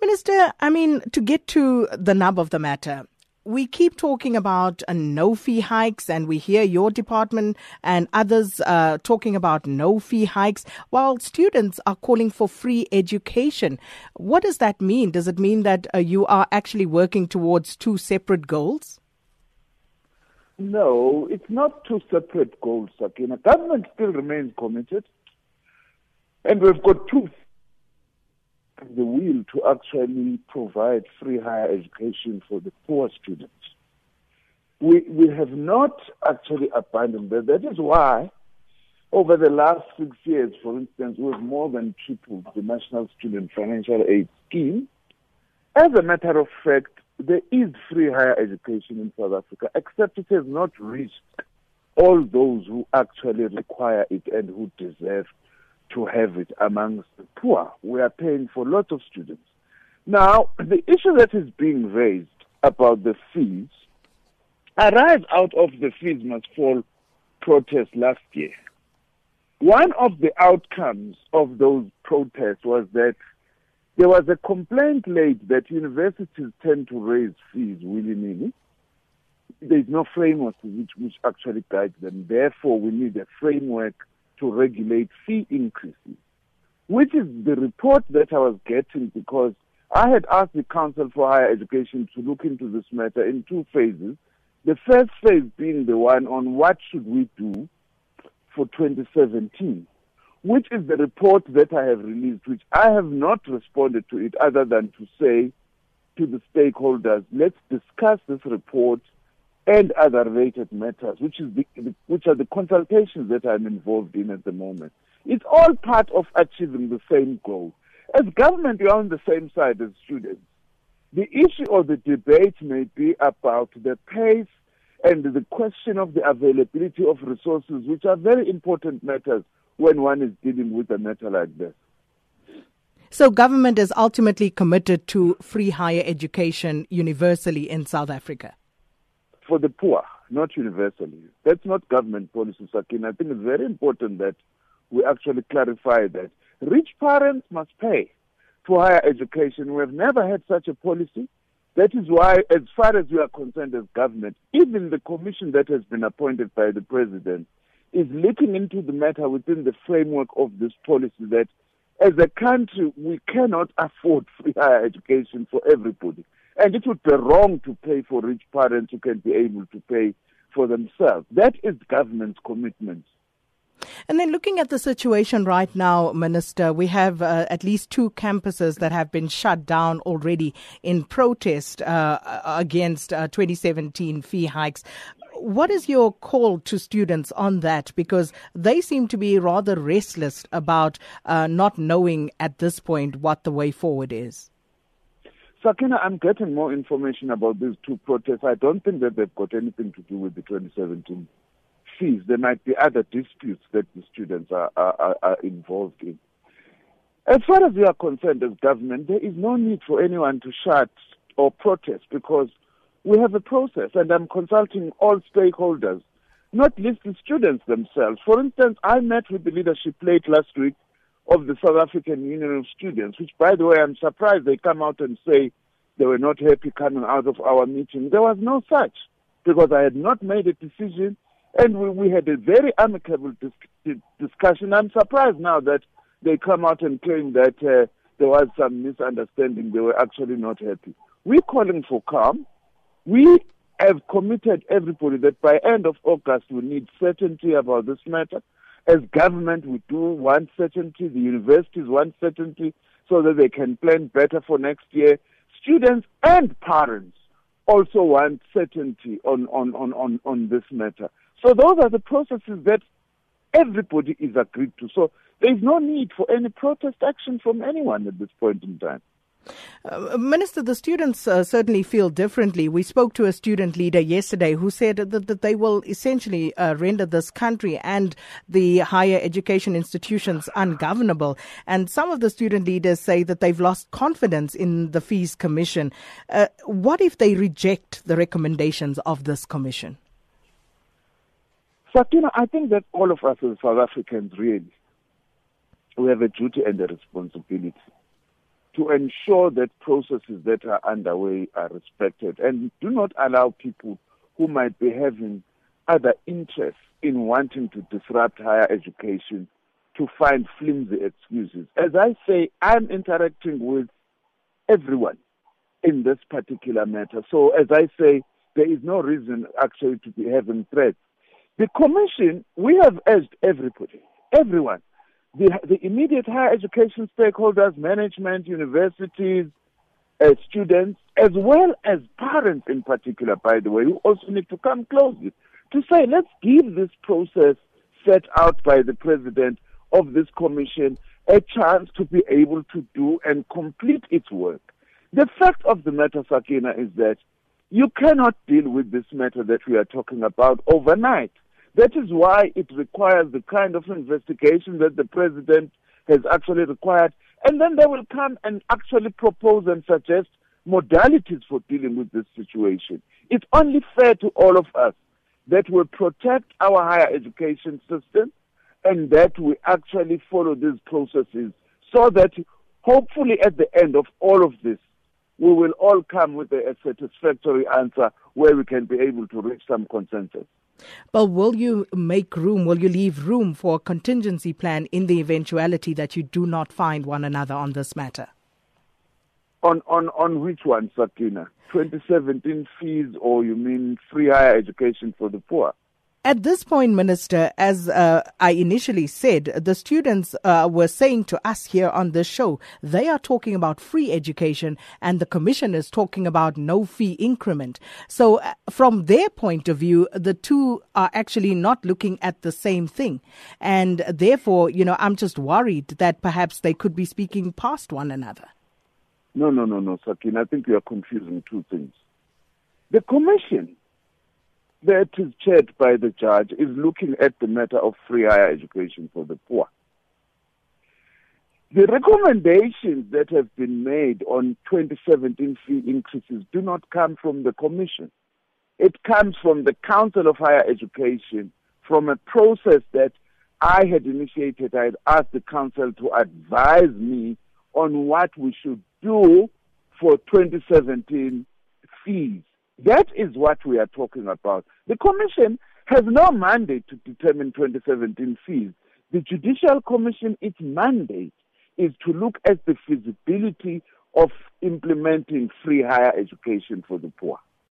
Minister, I mean, to get to the nub of the matter, we keep talking about uh, no fee hikes, and we hear your department and others uh, talking about no fee hikes, while students are calling for free education. What does that mean? Does it mean that uh, you are actually working towards two separate goals? No, it's not two separate goals, Sakina. Government still remains committed, and we've got two the will to actually provide free higher education for the poor students. We, we have not actually abandoned that. That is why, over the last six years, for instance, we've more than tripled the National Student Financial Aid Scheme. As a matter of fact, there is free higher education in South Africa, except it has not reached all those who actually require it and who deserve to have it amongst the poor. We are paying for lots of students. Now, the issue that is being raised about the fees arrived out of the fees must fall protest last year. One of the outcomes of those protests was that there was a complaint laid that universities tend to raise fees willy-nilly. There is no framework which, which actually guides them. Therefore, we need a framework to regulate fee increases, which is the report that I was getting because I had asked the Council for Higher Education to look into this matter in two phases. The first phase being the one on what should we do for 2017, which is the report that I have released, which I have not responded to it other than to say to the stakeholders, let's discuss this report and other related matters, which is the, the, which are the consultations that I'm involved in at the moment. It's all part of achieving the same goal. As government, are on the same side as students. The issue or the debate may be about the pace and the question of the availability of resources, which are very important matters when one is dealing with a matter like this. So, government is ultimately committed to free higher education universally in South Africa for the poor, not universally. That's not government policy, Sakin. I think it's very important that we actually clarify that. Rich parents must pay for higher education. We have never had such a policy. That is why, as far as we are concerned as government, even the commission that has been appointed by the president is looking into the matter within the framework of this policy that as a country, we cannot afford free higher education for everybody. And it would be wrong to pay for rich parents who can be able to pay for themselves. That is government's commitment. And then looking at the situation right now, Minister, we have uh, at least two campuses that have been shut down already in protest uh, against uh, 2017 fee hikes. What is your call to students on that? Because they seem to be rather restless about uh, not knowing at this point what the way forward is. Sakina, I'm getting more information about these two protests. I don't think that they've got anything to do with the 2017 fees. There might be other disputes that the students are, are, are involved in. As far as we are concerned as government, there is no need for anyone to shut or protest because we have a process and I'm consulting all stakeholders, not least the students themselves. For instance, I met with the leadership late last week of the South African Union of Students, which, by the way, I'm surprised they come out and say they were not happy coming out of our meeting. There was no such, because I had not made a decision, and we, we had a very amicable dis- discussion. I'm surprised now that they come out and claim that uh, there was some misunderstanding. They were actually not happy. We're calling for calm. We have committed everybody that by end of August we need certainty about this matter. As government, we do want certainty. The universities want certainty so that they can plan better for next year. Students and parents also want certainty on, on, on, on, on this matter. So those are the processes that everybody is agreed to. So there is no need for any protest action from anyone at this point in time. Uh, Minister, the students uh, certainly feel differently. We spoke to a student leader yesterday who said that, that they will essentially uh, render this country and the higher education institutions ungovernable. And some of the student leaders say that they've lost confidence in the Fees Commission. Uh, what if they reject the recommendations of this commission? Sakina, I think that all of us as South Africans really, we have a duty and a responsibility to ensure that processes that are underway are respected and do not allow people who might be having other interests in wanting to disrupt higher education to find flimsy excuses. As I say, I'm interacting with everyone in this particular matter. So, as I say, there is no reason actually to be having threats. The commission, we have urged everybody, everyone, the, the immediate higher education stakeholders, management, universities, uh, students, as well as parents in particular, by the way, who also need to come closely to say, let's give this process set out by the president of this commission a chance to be able to do and complete its work. The fact of the matter, Sakina, is that you cannot deal with this matter that we are talking about overnight. That is why it requires the kind of investigation that the president has actually required. And then they will come and actually propose and suggest modalities for dealing with this situation. It's only fair to all of us that we protect our higher education system and that we actually follow these processes so that hopefully at the end of all of this, we will all come with a, satisfactory answer where we can be able to reach some consensus. But will you make room, will you leave room for a contingency plan in the eventuality that you do not find one another on this matter? On, on, on which one, Sakina? 2017 fees or you mean free higher education for the poor? At this point, Minister, as uh, I initially said, the students uh, were saying to us here on this show, they are talking about free education and the Commission is talking about no fee increment. So, uh, from their point of view, the two are actually not looking at the same thing. And therefore, you know, I'm just worried that perhaps they could be speaking past one another. No, no, no, no, Sakin. I think you are confusing two things. The Commission that is chaired by the judge is looking at the matter of free higher education for the poor. The recommendations that have been made on 2017 fee increases do not come from the Commission. It comes from the Council of Higher Education, from a process that I had initiated. I had asked the Council to advise me on what we should do for 2017 fees. That is what we are talking about. The Commission has no mandate to determine 2017 fees. The Judicial Commission, its mandate is to look at the feasibility of implementing free higher education for the poor.